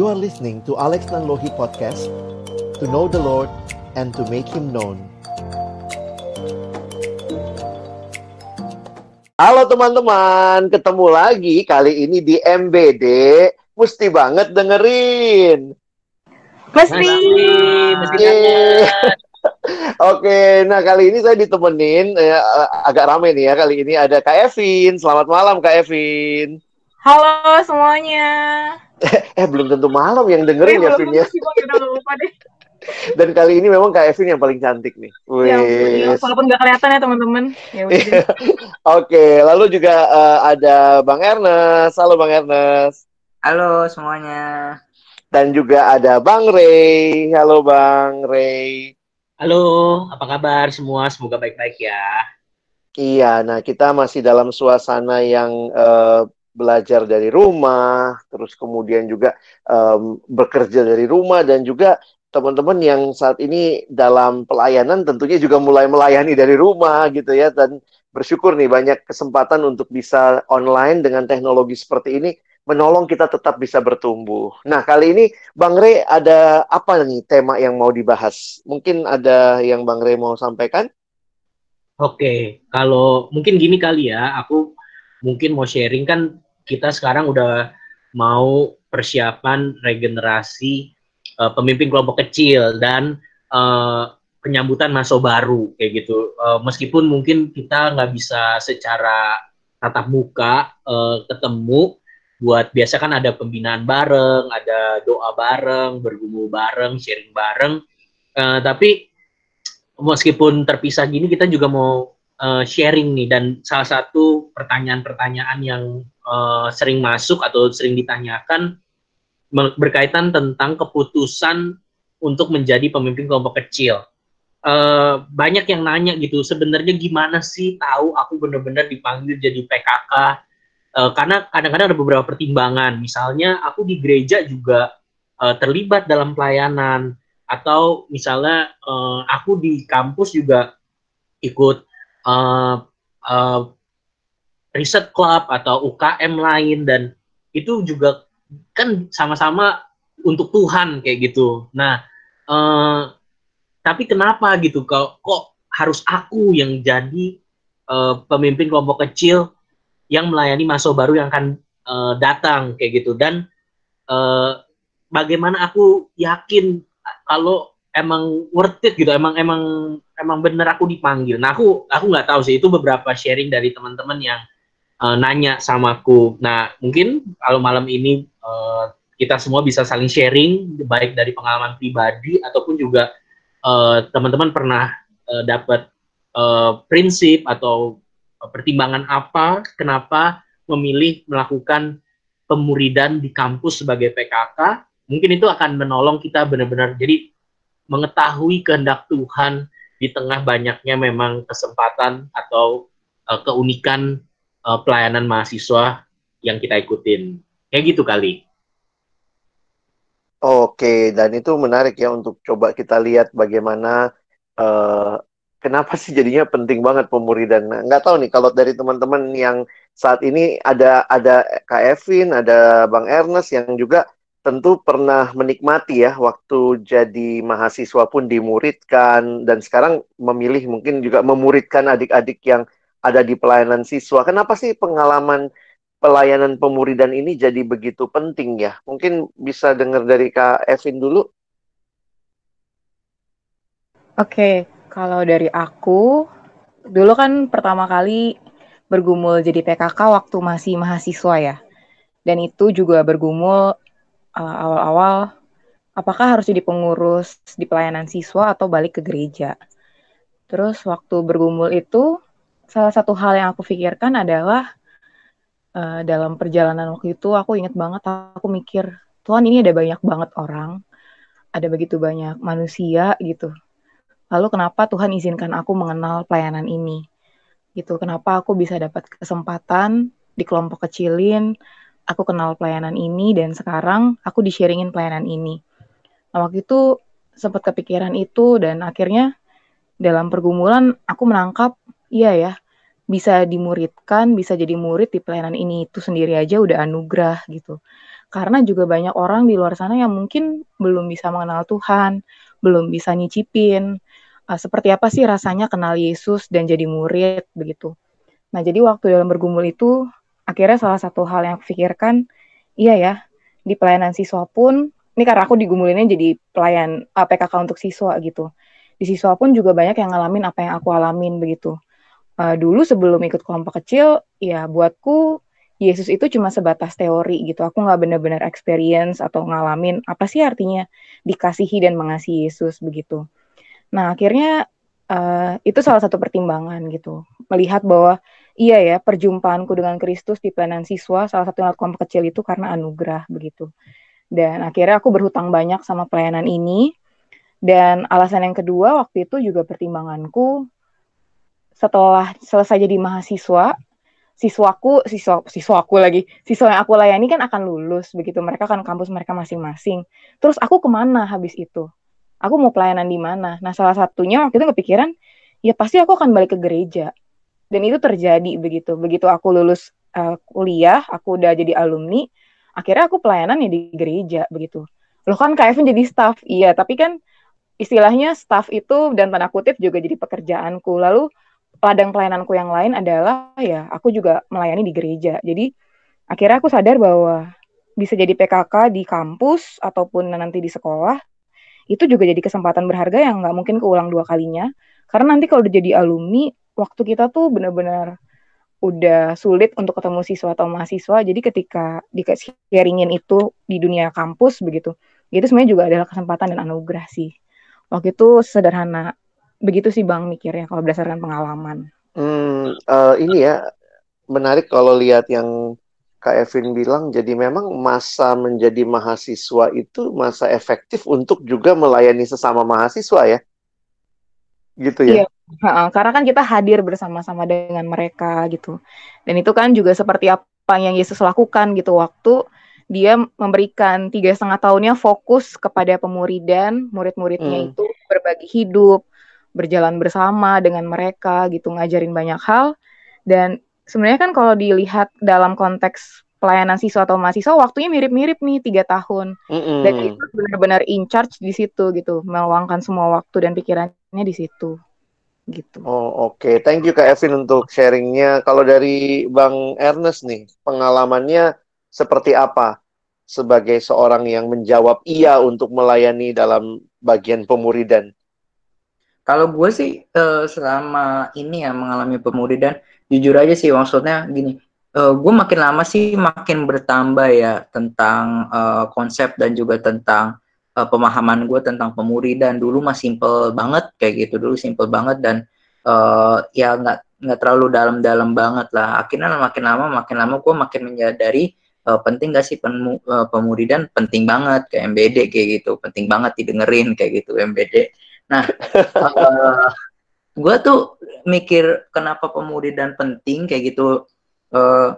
You are listening to Alex Nanlohi Podcast To know the Lord and to make Him known. Halo teman-teman, ketemu lagi kali ini di MBD Mesti banget dengerin. Mesti. Mesti Oke, nah kali ini saya ditemenin ya, agak rame nih ya. Kali ini ada Kak Evin. Selamat malam Kak Evin. Halo semuanya. eh belum tentu malam yang dengerin ya belum Vin ya. Dan kali ini memang Kak Evin yang paling cantik nih. Ya, ampun, ya, Wes. walaupun nggak kelihatan ya teman-teman. Ya. Oke, lalu juga eh, ada Bang Ernest. Halo Bang Ernest. Halo semuanya. Dan juga ada Bang Ray. Halo Bang Ray. Halo, apa kabar semua? Semoga baik-baik ya. Iya, nah kita masih dalam suasana yang eh, belajar dari rumah, terus kemudian juga em, bekerja dari rumah dan juga teman-teman yang saat ini dalam pelayanan tentunya juga mulai melayani dari rumah gitu ya dan bersyukur nih banyak kesempatan untuk bisa online dengan teknologi seperti ini menolong kita tetap bisa bertumbuh. Nah, kali ini Bang Rey ada apa nih tema yang mau dibahas? Mungkin ada yang Bang Rey mau sampaikan? Oke, kalau mungkin gini kali ya, aku mungkin mau sharing kan kita sekarang udah mau persiapan regenerasi eh, pemimpin kelompok kecil dan eh, penyambutan masa baru kayak gitu. Eh, meskipun mungkin kita nggak bisa secara tatap muka eh, ketemu, buat biasa kan ada pembinaan bareng, ada doa bareng, bergumul bareng, sharing bareng. Eh, tapi meskipun terpisah gini kita juga mau eh, sharing nih dan salah satu pertanyaan-pertanyaan yang eh, sering masuk atau sering ditanyakan berkaitan tentang keputusan untuk menjadi pemimpin kelompok kecil. Eh, banyak yang nanya gitu sebenarnya gimana sih tahu aku benar-benar dipanggil jadi PKK Eh, karena kadang-kadang ada beberapa pertimbangan. Misalnya aku di gereja juga eh, terlibat dalam pelayanan. Atau misalnya eh, aku di kampus juga ikut eh, eh, riset club atau UKM lain dan itu juga kan sama-sama untuk Tuhan kayak gitu. Nah, eh, tapi kenapa gitu kok kok harus aku yang jadi eh, pemimpin kelompok kecil yang melayani masa baru yang akan eh, datang kayak gitu dan eh, bagaimana aku yakin kalau emang worth it gitu emang emang emang bener aku dipanggil. Nah aku aku nggak tahu sih itu beberapa sharing dari teman-teman yang eh, nanya sama aku. Nah mungkin kalau malam ini eh, kita semua bisa saling sharing baik dari pengalaman pribadi ataupun juga eh, teman-teman pernah eh, dapat eh, prinsip atau pertimbangan apa kenapa memilih melakukan pemuridan di kampus sebagai PKK mungkin itu akan menolong kita benar-benar. Jadi mengetahui kehendak Tuhan di tengah banyaknya memang kesempatan atau eh, keunikan eh, pelayanan mahasiswa yang kita ikutin kayak gitu kali Oke, dan itu menarik ya untuk coba kita lihat bagaimana eh, kenapa sih jadinya penting banget pemuridan. Nah, nggak tahu nih kalau dari teman-teman yang saat ini ada ada Kak ada Bang Ernest yang juga tentu pernah menikmati ya waktu jadi mahasiswa pun dimuridkan dan sekarang memilih mungkin juga memuridkan adik-adik yang ada di pelayanan siswa. Kenapa sih pengalaman pelayanan pemuridan ini jadi begitu penting ya? Mungkin bisa dengar dari Kak Evin dulu. Oke, kalau dari aku, dulu kan pertama kali bergumul jadi PKK waktu masih mahasiswa ya. Dan itu juga bergumul uh, awal-awal apakah harus jadi pengurus di pelayanan siswa atau balik ke gereja. Terus waktu bergumul itu salah satu hal yang aku pikirkan adalah uh, dalam perjalanan waktu itu aku inget banget aku mikir Tuhan ini ada banyak banget orang, ada begitu banyak manusia gitu. Lalu kenapa Tuhan izinkan aku mengenal pelayanan ini? Gitu. Kenapa aku bisa dapat kesempatan di kelompok kecilin, aku kenal pelayanan ini dan sekarang aku di-sharingin pelayanan ini. Nah, waktu itu sempat kepikiran itu dan akhirnya dalam pergumulan aku menangkap iya ya, bisa dimuridkan, bisa jadi murid di pelayanan ini itu sendiri aja udah anugerah gitu. Karena juga banyak orang di luar sana yang mungkin belum bisa mengenal Tuhan, belum bisa nyicipin uh, seperti apa sih rasanya kenal Yesus dan jadi murid begitu. Nah, jadi waktu dalam bergumul itu akhirnya salah satu hal yang aku pikirkan, iya ya, di pelayanan siswa pun ini karena aku digumulinnya jadi pelayan uh, PKK untuk siswa gitu. Di siswa pun juga banyak yang ngalamin apa yang aku alamin begitu. Uh, dulu sebelum ikut kelompok kecil ya buatku Yesus itu cuma sebatas teori gitu. Aku nggak benar-benar experience atau ngalamin apa sih artinya dikasihi dan mengasihi Yesus begitu. Nah akhirnya uh, itu salah satu pertimbangan gitu. Melihat bahwa iya ya perjumpaanku dengan Kristus di pelayanan siswa salah satu kelompok kecil itu karena anugerah begitu dan akhirnya aku berhutang banyak sama pelayanan ini dan alasan yang kedua waktu itu juga pertimbanganku setelah selesai jadi mahasiswa, siswaku, siswa siswaku lagi, siswa yang aku layani kan akan lulus begitu. Mereka kan kampus mereka masing-masing. Terus aku ke mana habis itu? Aku mau pelayanan di mana? Nah salah satunya waktu itu kepikiran, ya pasti aku akan balik ke gereja. Dan itu terjadi begitu. Begitu aku lulus uh, kuliah, aku udah jadi alumni, akhirnya aku pelayanan ya di gereja begitu. Loh kan Kak Evan jadi staff, iya. Tapi kan istilahnya staff itu dan tanda kutip juga jadi pekerjaanku. Lalu ladang pelayananku yang lain adalah ya aku juga melayani di gereja. Jadi akhirnya aku sadar bahwa bisa jadi PKK di kampus ataupun nanti di sekolah itu juga jadi kesempatan berharga yang nggak mungkin keulang dua kalinya. Karena nanti kalau udah jadi alumni, waktu kita tuh benar-benar udah sulit untuk ketemu siswa atau mahasiswa. Jadi ketika di sharingin itu di dunia kampus begitu, itu sebenarnya juga adalah kesempatan dan anugerah sih. Waktu itu sederhana begitu sih bang mikirnya kalau berdasarkan pengalaman. Hmm, uh, ini ya menarik kalau lihat yang Kak Evin bilang, jadi memang masa menjadi mahasiswa itu masa efektif untuk juga melayani sesama mahasiswa ya, gitu ya? Iya, karena kan kita hadir bersama-sama dengan mereka gitu, dan itu kan juga seperti apa yang Yesus lakukan gitu. Waktu dia memberikan tiga setengah tahunnya fokus kepada pemuridan, murid-muridnya hmm. itu berbagi hidup, berjalan bersama dengan mereka gitu ngajarin banyak hal. Dan sebenarnya kan kalau dilihat dalam konteks pelayanan siswa atau mahasiswa waktunya mirip-mirip nih tiga tahun. Mm -hmm. dan itu benar-benar in charge di situ gitu. Meluangkan semua waktu dan pikirannya di situ gitu. Oh oke, okay. thank you Kak Evin untuk sharingnya. Kalau dari Bang Ernest nih, pengalamannya seperti apa sebagai seorang yang menjawab iya untuk melayani dalam bagian pemuridan? Kalau gue sih uh, selama ini ya mengalami pemuridan, jujur aja sih maksudnya gini, uh, gue makin lama sih makin bertambah ya tentang uh, konsep dan juga tentang uh, pemahaman gue tentang pemuridan. Dulu mah simple banget kayak gitu, dulu simple banget dan uh, ya nggak nggak terlalu dalam-dalam banget lah. Akhirnya makin lama makin lama gue makin menyadari uh, penting gak sih pemu, uh, pemuridan penting banget kayak MBD kayak gitu, penting banget didengerin kayak gitu MBD Nah, uh, gue tuh mikir kenapa pemuridan penting kayak gitu. Uh,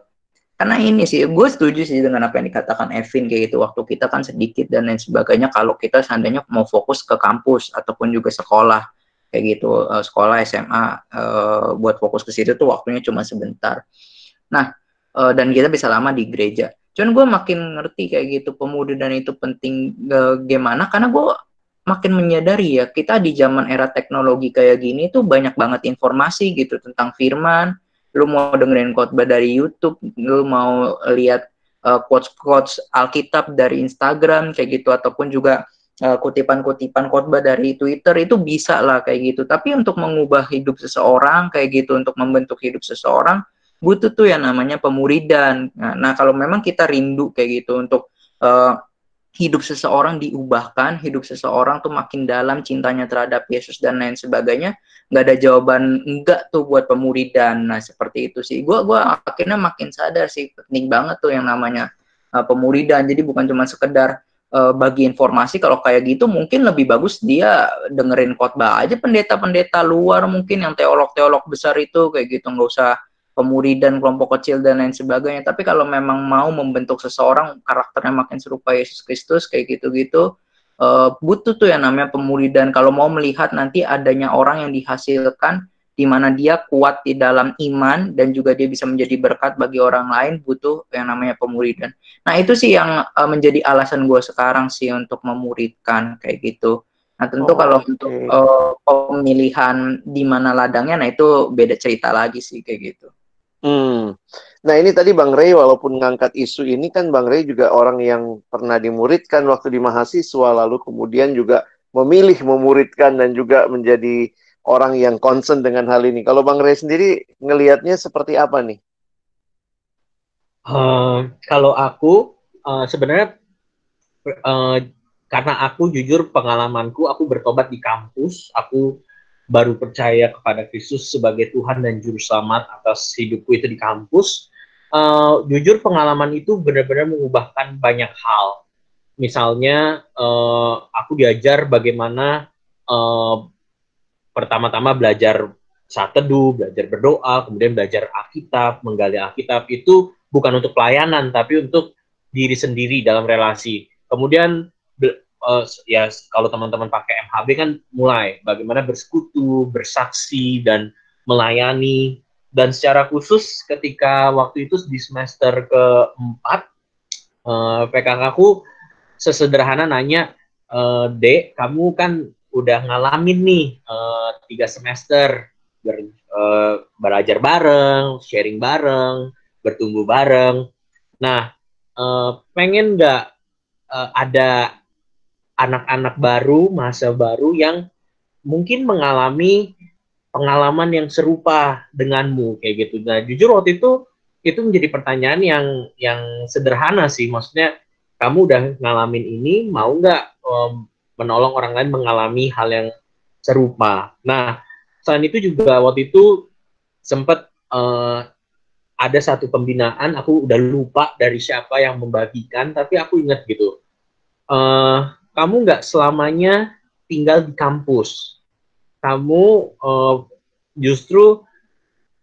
karena ini sih, gue setuju sih dengan apa yang dikatakan Evin kayak gitu. Waktu kita kan sedikit dan lain sebagainya. Kalau kita seandainya mau fokus ke kampus ataupun juga sekolah kayak gitu, uh, sekolah SMA uh, buat fokus ke situ tuh waktunya cuma sebentar. Nah, uh, dan kita bisa lama di gereja. Cuman gue makin ngerti kayak gitu pemuridan itu penting gimana karena gue makin menyadari ya kita di zaman era teknologi kayak gini tuh banyak banget informasi gitu tentang firman lu mau dengerin khotbah dari YouTube lu mau lihat uh, quotes-quotes Alkitab dari Instagram kayak gitu ataupun juga uh, kutipan-kutipan khotbah dari Twitter itu bisa lah kayak gitu. Tapi untuk mengubah hidup seseorang kayak gitu untuk membentuk hidup seseorang butuh tuh yang namanya pemuridan. Nah, nah kalau memang kita rindu kayak gitu untuk uh, hidup seseorang diubahkan, hidup seseorang tuh makin dalam cintanya terhadap Yesus dan lain sebagainya, nggak ada jawaban enggak tuh buat pemuridan. Nah seperti itu sih. Gue gua akhirnya makin sadar sih penting banget tuh yang namanya uh, pemuridan. Jadi bukan cuma sekedar uh, bagi informasi. Kalau kayak gitu mungkin lebih bagus dia dengerin khotbah aja pendeta-pendeta luar mungkin yang teolog-teolog besar itu kayak gitu nggak usah pemuridan kelompok kecil dan lain sebagainya. Tapi kalau memang mau membentuk seseorang karakternya makin serupa Yesus Kristus kayak gitu-gitu, uh, butuh tuh yang namanya pemuridan. Kalau mau melihat nanti adanya orang yang dihasilkan di mana dia kuat di dalam iman dan juga dia bisa menjadi berkat bagi orang lain butuh yang namanya pemuridan. Nah itu sih yang uh, menjadi alasan gue sekarang sih untuk memuridkan kayak gitu. Nah tentu oh, kalau okay. untuk uh, pemilihan di mana ladangnya, nah itu beda cerita lagi sih kayak gitu. Hmm. Nah ini tadi Bang Rey walaupun ngangkat isu ini kan Bang Rey juga orang yang pernah dimuridkan waktu di mahasiswa lalu kemudian juga memilih memuridkan dan juga menjadi orang yang concern dengan hal ini. Kalau Bang Ray sendiri ngelihatnya seperti apa nih? Uh, kalau aku uh, sebenarnya uh, karena aku jujur pengalamanku aku bertobat di kampus, aku baru percaya kepada Kristus sebagai Tuhan dan juru selamat atas hidupku itu di kampus. Uh, jujur pengalaman itu benar-benar mengubahkan banyak hal. Misalnya uh, aku diajar bagaimana uh, pertama-tama belajar saat teduh, belajar berdoa, kemudian belajar Alkitab, menggali Alkitab itu bukan untuk pelayanan tapi untuk diri sendiri dalam relasi. Kemudian uh, ya kalau teman-teman pakai MHB kan mulai bagaimana bersekutu, bersaksi dan melayani dan secara khusus ketika waktu itu di semester keempat uh, PKK aku sesederhana nanya uh, Dek, kamu kan udah ngalamin nih uh, tiga semester ber, uh, belajar bareng, sharing bareng, bertumbuh bareng. Nah, uh, pengen nggak uh, ada anak-anak baru, masa baru yang mungkin mengalami pengalaman yang serupa denganmu kayak gitu. Nah, jujur waktu itu itu menjadi pertanyaan yang yang sederhana sih. Maksudnya kamu udah ngalamin ini, mau nggak um, menolong orang lain mengalami hal yang serupa. Nah, selain itu juga waktu itu sempat uh, ada satu pembinaan, aku udah lupa dari siapa yang membagikan, tapi aku ingat gitu. Uh, kamu nggak selamanya tinggal di kampus. Kamu uh, justru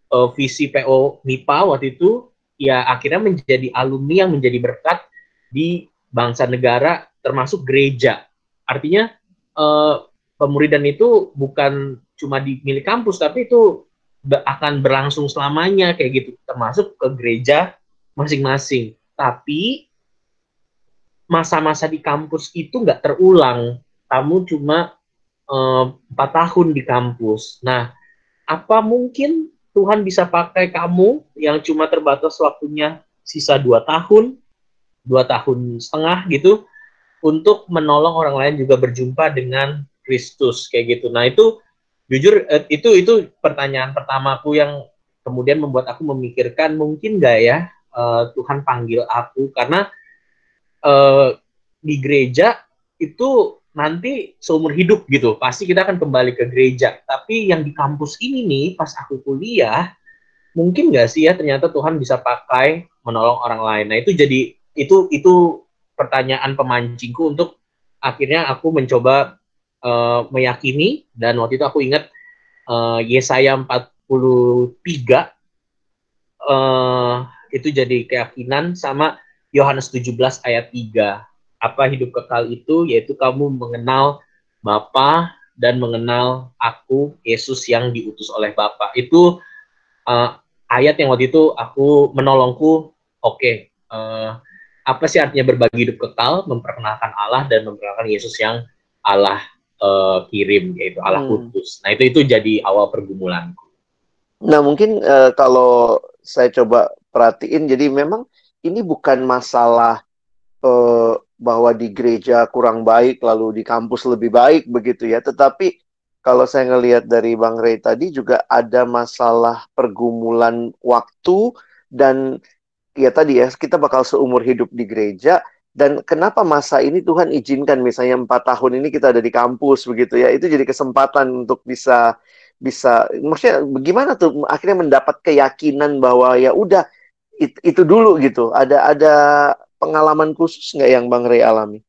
uh, visi PO MIPA waktu itu ya akhirnya menjadi alumni yang menjadi berkat di bangsa negara termasuk gereja Artinya uh, pemuridan itu bukan cuma di milik kampus, tapi itu akan berlangsung selamanya kayak gitu, termasuk ke gereja masing-masing. Tapi masa-masa di kampus itu nggak terulang. Kamu cuma eh, empat uh, tahun di kampus. Nah, apa mungkin Tuhan bisa pakai kamu yang cuma terbatas waktunya sisa dua tahun, dua tahun setengah gitu, untuk menolong orang lain juga berjumpa dengan Kristus kayak gitu. Nah itu jujur eh, itu itu pertanyaan pertamaku yang kemudian membuat aku memikirkan mungkin gak ya uh, Tuhan panggil aku karena uh, di gereja itu nanti seumur hidup gitu. Pasti kita akan kembali ke gereja. Tapi yang di kampus ini nih pas aku kuliah mungkin gak sih ya ternyata Tuhan bisa pakai menolong orang lain. Nah itu jadi itu itu pertanyaan pemancingku untuk akhirnya aku mencoba uh, meyakini. Dan waktu itu aku ingat uh, Yesaya 43 uh, itu jadi keyakinan sama Yohanes 17 ayat 3 apa hidup kekal itu yaitu kamu mengenal Bapa dan mengenal aku Yesus yang diutus oleh Bapa itu uh, ayat yang waktu itu aku menolongku oke okay, uh, apa sih artinya berbagi hidup kekal, memperkenalkan Allah dan memperkenalkan Yesus yang Allah uh, kirim yaitu Allah hmm. kudus. Nah itu itu jadi awal pergumulanku. Nah mungkin uh, kalau saya coba perhatiin, jadi memang ini bukan masalah uh, bahwa di gereja kurang baik lalu di kampus lebih baik begitu ya, tetapi kalau saya ngelihat dari Bang Ray tadi juga ada masalah pergumulan waktu dan ya tadi ya kita bakal seumur hidup di gereja. Dan kenapa masa ini Tuhan izinkan? Misalnya empat tahun ini kita ada di kampus begitu ya. Itu jadi kesempatan untuk bisa bisa maksudnya bagaimana tuh? Akhirnya mendapat keyakinan bahwa ya udah it, itu dulu gitu. Ada ada pengalaman khusus nggak yang Bang Ray alami?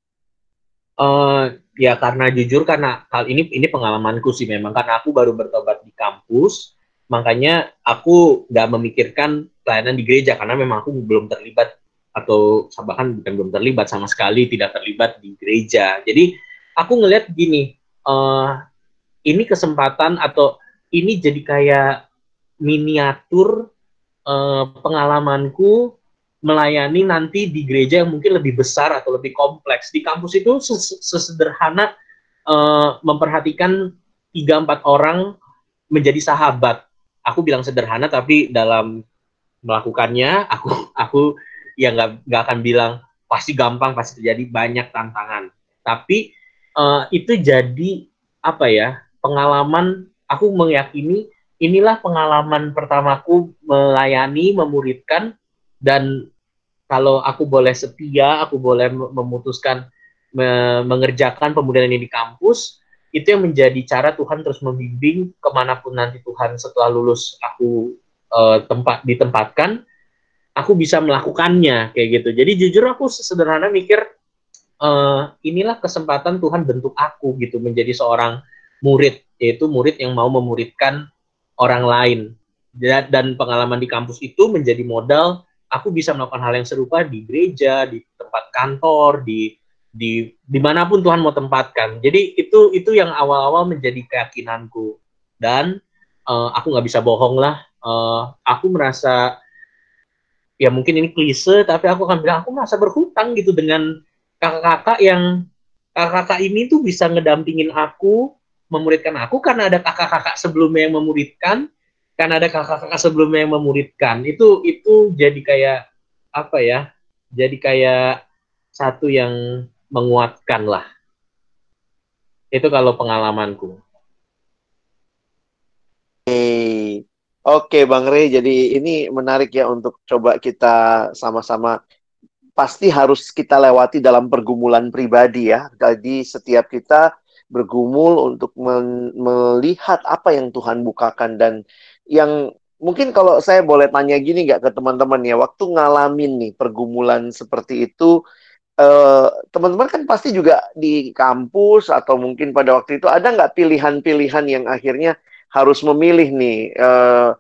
Uh, ya karena jujur karena hal ini ini pengalamanku sih memang. Karena aku baru bertobat di kampus makanya aku nggak memikirkan pelayanan di gereja karena memang aku belum terlibat atau bahkan bukan belum terlibat sama sekali tidak terlibat di gereja. Jadi aku ngelihat gini uh, ini kesempatan atau ini jadi kayak miniatur uh, pengalamanku melayani nanti di gereja yang mungkin lebih besar atau lebih kompleks. Di kampus itu sesederhana uh, memperhatikan tiga empat orang menjadi sahabat. Aku bilang sederhana tapi dalam melakukannya aku aku ya nggak nggak akan bilang pasti gampang pasti terjadi banyak tantangan. Tapi uh, itu jadi apa ya pengalaman aku meyakini inilah pengalaman pertamaku melayani, memuridkan, dan kalau aku boleh setia, aku boleh memutuskan me mengerjakan pemulihan ini di kampus, itu yang menjadi cara Tuhan terus membimbing ke mana pun nanti Tuhan setelah lulus aku uh, tempat ditempatkan, aku bisa melakukannya kayak gitu. Jadi jujur aku sederhana mikir uh, inilah kesempatan Tuhan bentuk aku gitu menjadi seorang murid, yaitu murid yang mau memuridkan orang lain. Dan pengalaman di kampus itu menjadi modal aku bisa melakukan hal yang serupa di gereja di tempat kantor di di di mana pun Tuhan mau tempatkan. Jadi itu itu yang awal-awal menjadi keyakinanku. Dan uh, aku nggak bisa bohong lah. Uh, aku merasa ya mungkin ini klise tapi aku akan bilang aku merasa berhutang gitu dengan kakak-kakak yang kakak-kakak ini tuh bisa ngedampingin aku memuridkan aku karena ada kakak-kakak sebelumnya yang memuridkan, karena ada kakak-kakak sebelumnya yang memuridkan. Itu itu jadi kayak apa ya? Jadi kayak satu yang menguatkan lah. Itu kalau pengalamanku. Oke, Oke Bang Rey, jadi ini menarik ya untuk coba kita sama-sama pasti harus kita lewati dalam pergumulan pribadi ya. Jadi setiap kita bergumul untuk melihat apa yang Tuhan bukakan. Dan yang mungkin kalau saya boleh tanya gini nggak ke teman-teman ya waktu ngalamin nih pergumulan seperti itu eh, teman-teman kan pasti juga di kampus atau mungkin pada waktu itu ada nggak pilihan-pilihan yang akhirnya harus memilih nih eh,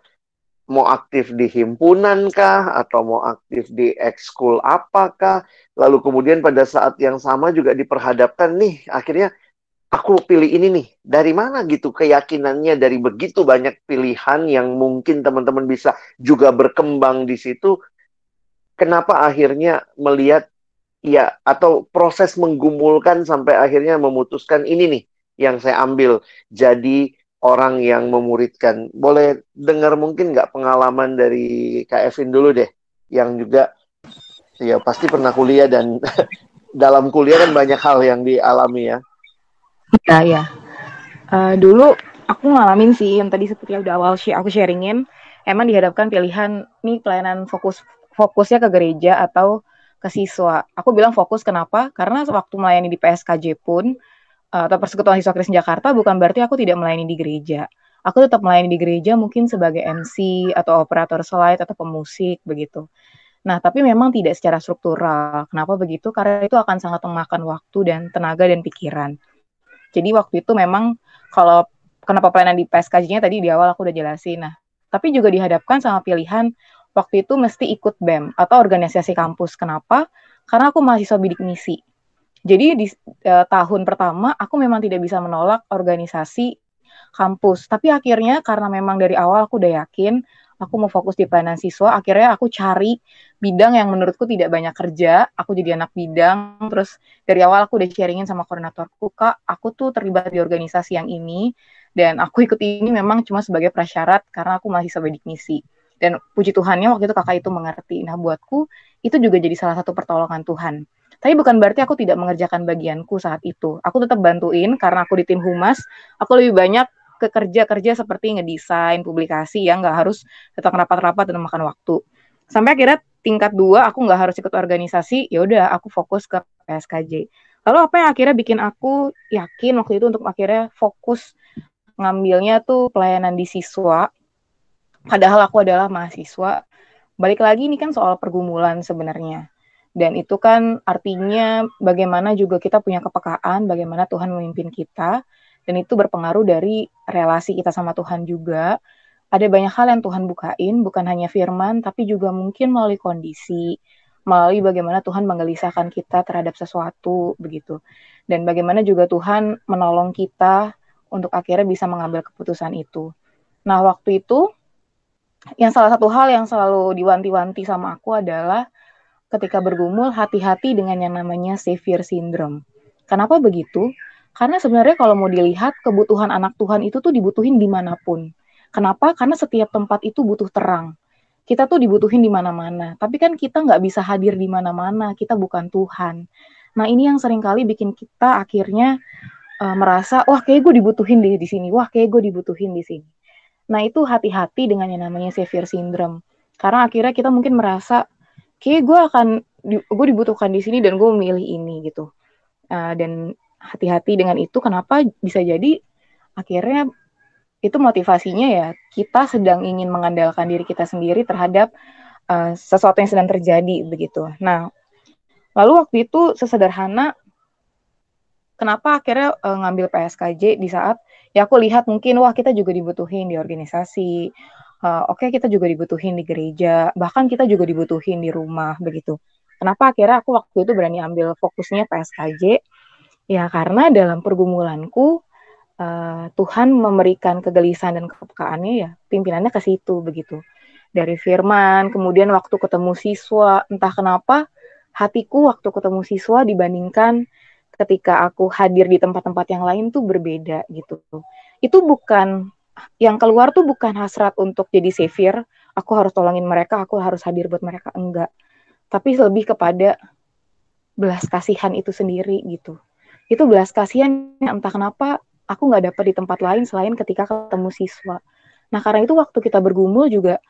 mau aktif di himpunan kah atau mau aktif di ekskul apakah lalu kemudian pada saat yang sama juga diperhadapkan nih akhirnya aku pilih ini nih. Dari mana gitu keyakinannya dari begitu banyak pilihan yang mungkin teman-teman bisa juga berkembang di situ. Kenapa akhirnya melihat ya atau proses menggumulkan sampai akhirnya memutuskan ini nih yang saya ambil jadi orang yang memuridkan. Boleh dengar mungkin nggak pengalaman dari Kak Evin dulu deh, yang juga ya pasti pernah kuliah dan dalam kuliah kan banyak hal yang dialami ya. Ya, ya. Uh, dulu aku ngalamin sih yang tadi seperti udah awal sih aku sharingin, emang dihadapkan pilihan nih pelayanan fokus fokusnya ke gereja atau ke siswa. Aku bilang fokus kenapa? Karena waktu melayani di PSKJ pun uh, atau Persekutuan Siswa Kristen Jakarta bukan berarti aku tidak melayani di gereja. Aku tetap melayani di gereja mungkin sebagai MC atau operator slide atau pemusik begitu. Nah, tapi memang tidak secara struktural. Kenapa begitu? Karena itu akan sangat memakan waktu dan tenaga dan pikiran. Jadi waktu itu memang kalau kenapa pelayanan di PSKJ-nya tadi di awal aku udah jelasin. Nah, tapi juga dihadapkan sama pilihan waktu itu mesti ikut BEM atau organisasi kampus. Kenapa? Karena aku mahasiswa bidik misi. Jadi di eh, tahun pertama aku memang tidak bisa menolak organisasi kampus. Tapi akhirnya karena memang dari awal aku udah yakin aku mau fokus di pelayanan siswa akhirnya aku cari bidang yang menurutku tidak banyak kerja aku jadi anak bidang terus dari awal aku udah sharingin sama koordinatorku kak aku tuh terlibat di organisasi yang ini dan aku ikut ini memang cuma sebagai prasyarat karena aku masih sebagai misi dan puji Tuhannya waktu itu kakak itu mengerti nah buatku itu juga jadi salah satu pertolongan Tuhan tapi bukan berarti aku tidak mengerjakan bagianku saat itu. Aku tetap bantuin karena aku di tim humas. Aku lebih banyak ke kerja-kerja seperti ngedesain publikasi yang nggak harus tetap rapat-rapat dan makan waktu. Sampai akhirnya tingkat dua aku nggak harus ikut organisasi, ya udah aku fokus ke PSKJ. Lalu apa yang akhirnya bikin aku yakin waktu itu untuk akhirnya fokus ngambilnya tuh pelayanan di siswa. Padahal aku adalah mahasiswa. Balik lagi ini kan soal pergumulan sebenarnya. Dan itu kan artinya bagaimana juga kita punya kepekaan, bagaimana Tuhan memimpin kita, dan itu berpengaruh dari relasi kita sama Tuhan juga. Ada banyak hal yang Tuhan bukain, bukan hanya firman, tapi juga mungkin melalui kondisi, melalui bagaimana Tuhan menggelisahkan kita terhadap sesuatu, begitu. Dan bagaimana juga Tuhan menolong kita untuk akhirnya bisa mengambil keputusan itu. Nah, waktu itu yang salah satu hal yang selalu diwanti-wanti sama aku adalah ketika bergumul hati-hati dengan yang namanya savior syndrome. Kenapa begitu? Karena sebenarnya kalau mau dilihat kebutuhan anak Tuhan itu tuh dibutuhin di mana pun. Kenapa? Karena setiap tempat itu butuh terang. Kita tuh dibutuhin di mana-mana. Tapi kan kita nggak bisa hadir di mana-mana. Kita bukan Tuhan. Nah ini yang sering kali bikin kita akhirnya uh, merasa, wah kayak gue dibutuhin di, di sini. Wah kayak gue dibutuhin di sini. Nah itu hati-hati dengan yang namanya savior syndrome. Karena akhirnya kita mungkin merasa, kayak gue akan, gue dibutuhkan di sini dan gue memilih ini gitu. Uh, dan hati-hati dengan itu, kenapa bisa jadi akhirnya itu motivasinya ya kita sedang ingin mengandalkan diri kita sendiri terhadap uh, sesuatu yang sedang terjadi begitu. Nah, lalu waktu itu sesederhana kenapa akhirnya uh, ngambil PSKJ di saat ya aku lihat mungkin wah kita juga dibutuhin di organisasi, uh, oke okay, kita juga dibutuhin di gereja, bahkan kita juga dibutuhin di rumah begitu. Kenapa akhirnya aku waktu itu berani ambil fokusnya PSKJ? Ya karena dalam pergumulanku uh, Tuhan memberikan kegelisahan dan kepekaannya ya pimpinannya ke situ begitu. Dari firman kemudian waktu ketemu siswa entah kenapa hatiku waktu ketemu siswa dibandingkan ketika aku hadir di tempat-tempat yang lain tuh berbeda gitu. Itu bukan yang keluar tuh bukan hasrat untuk jadi savior aku harus tolongin mereka aku harus hadir buat mereka enggak. Tapi lebih kepada belas kasihan itu sendiri gitu itu belas kasihan entah kenapa aku nggak dapat di tempat lain selain ketika ketemu siswa. Nah karena itu waktu kita bergumul juga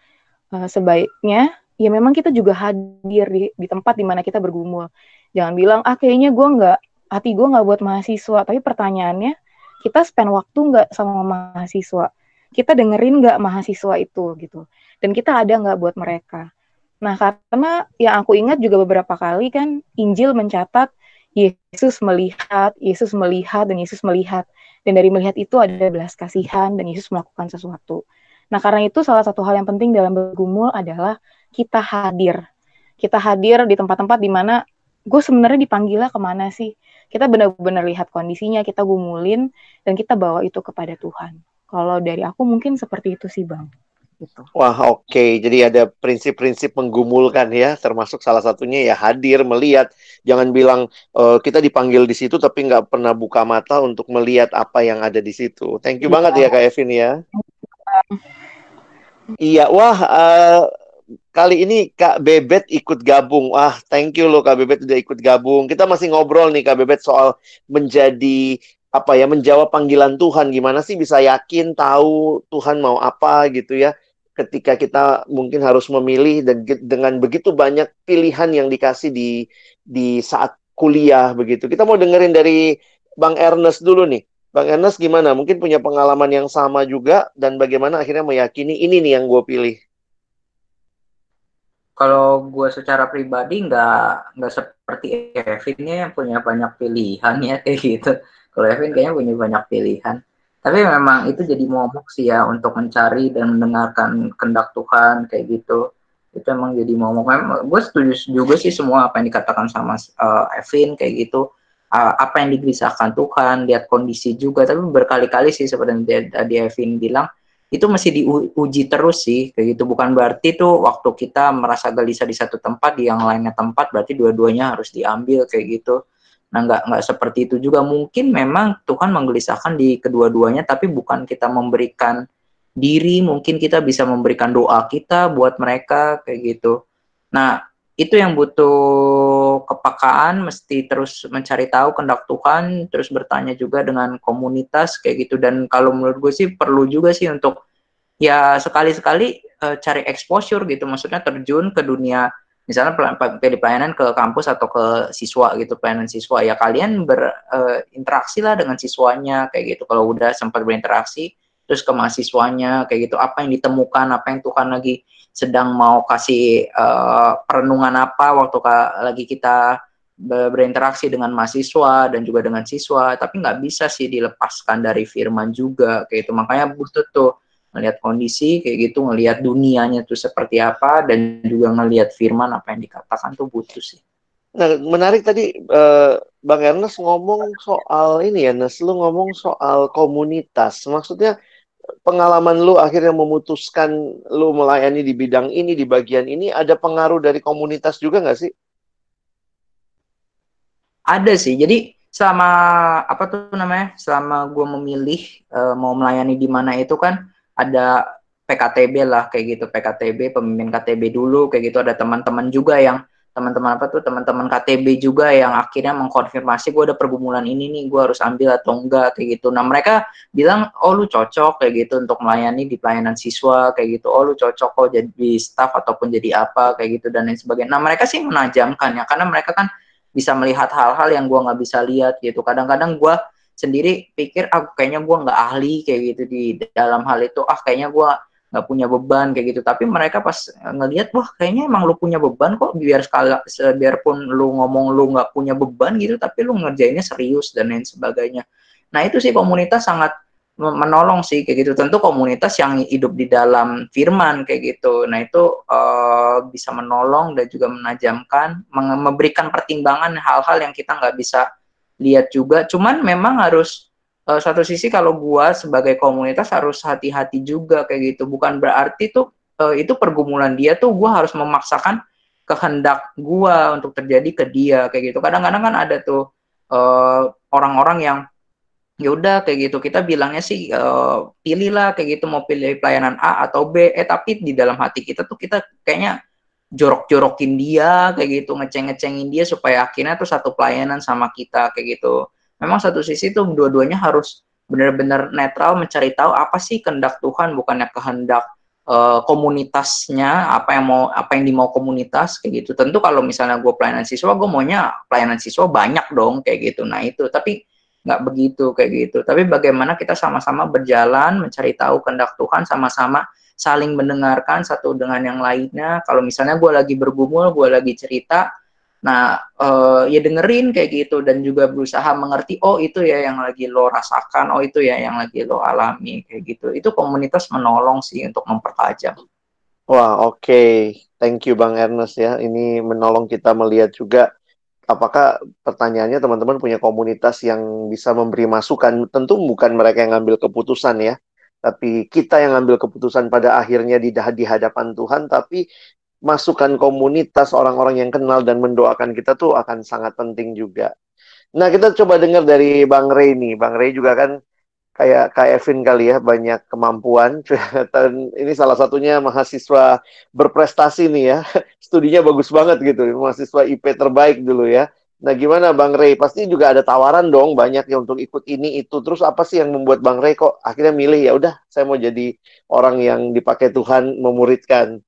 uh, sebaiknya ya memang kita juga hadir di, di tempat di mana kita bergumul. Jangan bilang ah kayaknya gue nggak hati gue nggak buat mahasiswa. Tapi pertanyaannya kita spend waktu nggak sama mahasiswa? Kita dengerin nggak mahasiswa itu gitu? Dan kita ada nggak buat mereka? Nah karena yang aku ingat juga beberapa kali kan Injil mencatat Yesus melihat, Yesus melihat, dan Yesus melihat. Dan dari melihat itu ada belas kasihan dan Yesus melakukan sesuatu. Nah, karena itu salah satu hal yang penting dalam bergumul adalah kita hadir. Kita hadir di tempat-tempat di mana gue sebenarnya dipanggilnya ke mana sih? Kita benar-benar lihat kondisinya, kita gumulin, dan kita bawa itu kepada Tuhan. Kalau dari aku mungkin seperti itu sih, Bang. Gitu. Wah oke, okay. jadi ada prinsip-prinsip menggumulkan ya, termasuk salah satunya ya hadir, melihat, jangan bilang e, kita dipanggil di situ tapi nggak pernah buka mata untuk melihat apa yang ada di situ. Thank you ya. banget ya Kak Evin ya. Iya, wah uh, kali ini Kak Bebet ikut gabung. Wah, thank you loh Kak Bebet udah ikut gabung. Kita masih ngobrol nih Kak Bebet soal menjadi apa ya menjawab panggilan Tuhan gimana sih bisa yakin tahu Tuhan mau apa gitu ya ketika kita mungkin harus memilih dengan begitu banyak pilihan yang dikasih di di saat kuliah begitu. Kita mau dengerin dari Bang Ernest dulu nih. Bang Ernest gimana? Mungkin punya pengalaman yang sama juga dan bagaimana akhirnya meyakini ini nih yang gue pilih. Kalau gue secara pribadi nggak nggak seperti Evin ya yang punya banyak pilihan ya kayak gitu. Kalau Evin kayaknya punya banyak pilihan tapi memang itu jadi momok sih ya untuk mencari dan mendengarkan kendak Tuhan kayak gitu. Itu emang jadi momok. Memang gue setuju juga sih semua apa yang dikatakan sama uh, Evin kayak gitu. Uh, apa yang digelisahkan Tuhan lihat kondisi juga. Tapi berkali-kali sih seperti yang tadi Evin bilang itu masih diuji terus sih kayak gitu. Bukan berarti tuh waktu kita merasa gelisah di satu tempat di yang lainnya tempat berarti dua-duanya harus diambil kayak gitu Nah, nggak nggak seperti itu juga. Mungkin memang Tuhan menggelisahkan di kedua-duanya, tapi bukan kita memberikan diri. Mungkin kita bisa memberikan doa kita buat mereka kayak gitu. Nah, itu yang butuh kepakaan, mesti terus mencari tahu kehendak Tuhan, terus bertanya juga dengan komunitas kayak gitu. Dan kalau menurut gue sih perlu juga sih untuk ya sekali-sekali uh, cari exposure gitu, maksudnya terjun ke dunia misalnya pilih pelayanan ke kampus atau ke siswa gitu pelayanan siswa ya kalian berinteraksi uh, lah dengan siswanya kayak gitu. Kalau udah sempat berinteraksi terus ke mahasiswanya kayak gitu. Apa yang ditemukan apa yang Tuhan lagi sedang mau kasih uh, perenungan apa waktu lagi kita berinteraksi dengan mahasiswa dan juga dengan siswa. Tapi nggak bisa sih dilepaskan dari firman juga kayak itu makanya butuh tuh ngelihat kondisi kayak gitu ngelihat dunianya tuh seperti apa dan juga ngelihat firman apa yang dikatakan tuh butuh sih nah menarik tadi uh, bang Ernest ngomong soal ini ya Nes lu ngomong soal komunitas maksudnya pengalaman lu akhirnya memutuskan lu melayani di bidang ini, di bagian ini, ada pengaruh dari komunitas juga nggak sih? Ada sih. Jadi selama apa tuh namanya? Selama gue memilih uh, mau melayani di mana itu kan ada PKTB lah kayak gitu, PKTB, pemimpin KTB dulu kayak gitu. Ada teman-teman juga yang teman-teman apa tuh teman-teman KTB juga yang akhirnya mengkonfirmasi gue ada pergumulan ini nih gue harus ambil atau enggak kayak gitu. Nah mereka bilang oh lu cocok kayak gitu untuk melayani di pelayanan siswa kayak gitu. Oh lu cocok kok jadi staff ataupun jadi apa kayak gitu dan lain sebagainya. Nah mereka sih menajamkan ya karena mereka kan bisa melihat hal-hal yang gue nggak bisa lihat gitu. Kadang-kadang gue sendiri pikir ah kayaknya gue nggak ahli kayak gitu di dalam hal itu ah kayaknya gue nggak punya beban kayak gitu. Tapi mereka pas ngelihat wah kayaknya emang lu punya beban kok biar sekali biarpun lu ngomong lu nggak punya beban gitu tapi lu ngerjainnya serius dan lain sebagainya. Nah itu sih komunitas sangat menolong sih kayak gitu. Tentu komunitas yang hidup di dalam firman kayak gitu. Nah itu uh, bisa menolong dan juga menajamkan memberikan pertimbangan hal-hal yang kita nggak bisa lihat juga. Cuman memang harus uh, satu sisi kalau gua sebagai komunitas harus hati-hati juga kayak gitu. Bukan berarti tuh uh, itu pergumulan dia tuh gua harus memaksakan kehendak gua untuk terjadi ke dia kayak gitu. Kadang-kadang kan ada tuh orang orang-orang yang ya udah kayak gitu. Kita bilangnya sih uh, pilihlah kayak gitu. Mau pilih pelayanan A atau B. Eh tapi di dalam hati kita tuh kita kayaknya jorok-jorokin dia kayak gitu ngeceng-ngecengin dia supaya akhirnya tuh satu pelayanan sama kita kayak gitu. Memang satu sisi tuh dua-duanya harus benar-benar netral mencari tahu apa sih kehendak Tuhan bukannya kehendak uh, komunitasnya apa yang mau apa yang dimau komunitas kayak gitu. Tentu kalau misalnya gue pelayanan siswa gue maunya pelayanan siswa banyak dong kayak gitu. Nah itu. Tapi nggak begitu kayak gitu. Tapi bagaimana kita sama-sama berjalan mencari tahu kehendak Tuhan sama-sama saling mendengarkan satu dengan yang lainnya kalau misalnya gue lagi bergumul gue lagi cerita Nah, uh, ya dengerin kayak gitu dan juga berusaha mengerti, oh itu ya yang lagi lo rasakan, oh itu ya yang lagi lo alami kayak gitu. Itu komunitas menolong sih untuk mempertajam. Wah, oke. Okay. Thank you Bang Ernest ya. Ini menolong kita melihat juga apakah pertanyaannya teman-teman punya komunitas yang bisa memberi masukan. Tentu bukan mereka yang ngambil keputusan ya, tapi kita yang ngambil keputusan pada akhirnya di, hadapan Tuhan, tapi masukan komunitas orang-orang yang kenal dan mendoakan kita tuh akan sangat penting juga. Nah, kita coba dengar dari Bang Ray nih. Bang Ray juga kan kayak Kak Evin kali ya, banyak kemampuan. Dan ini salah satunya mahasiswa berprestasi nih ya. Studinya bagus banget gitu. Mahasiswa IP terbaik dulu ya. Nah, gimana Bang Ray? Pasti juga ada tawaran dong banyak ya untuk ikut ini itu. Terus apa sih yang membuat Bang Ray kok akhirnya milih ya udah saya mau jadi orang yang dipakai Tuhan memuridkan.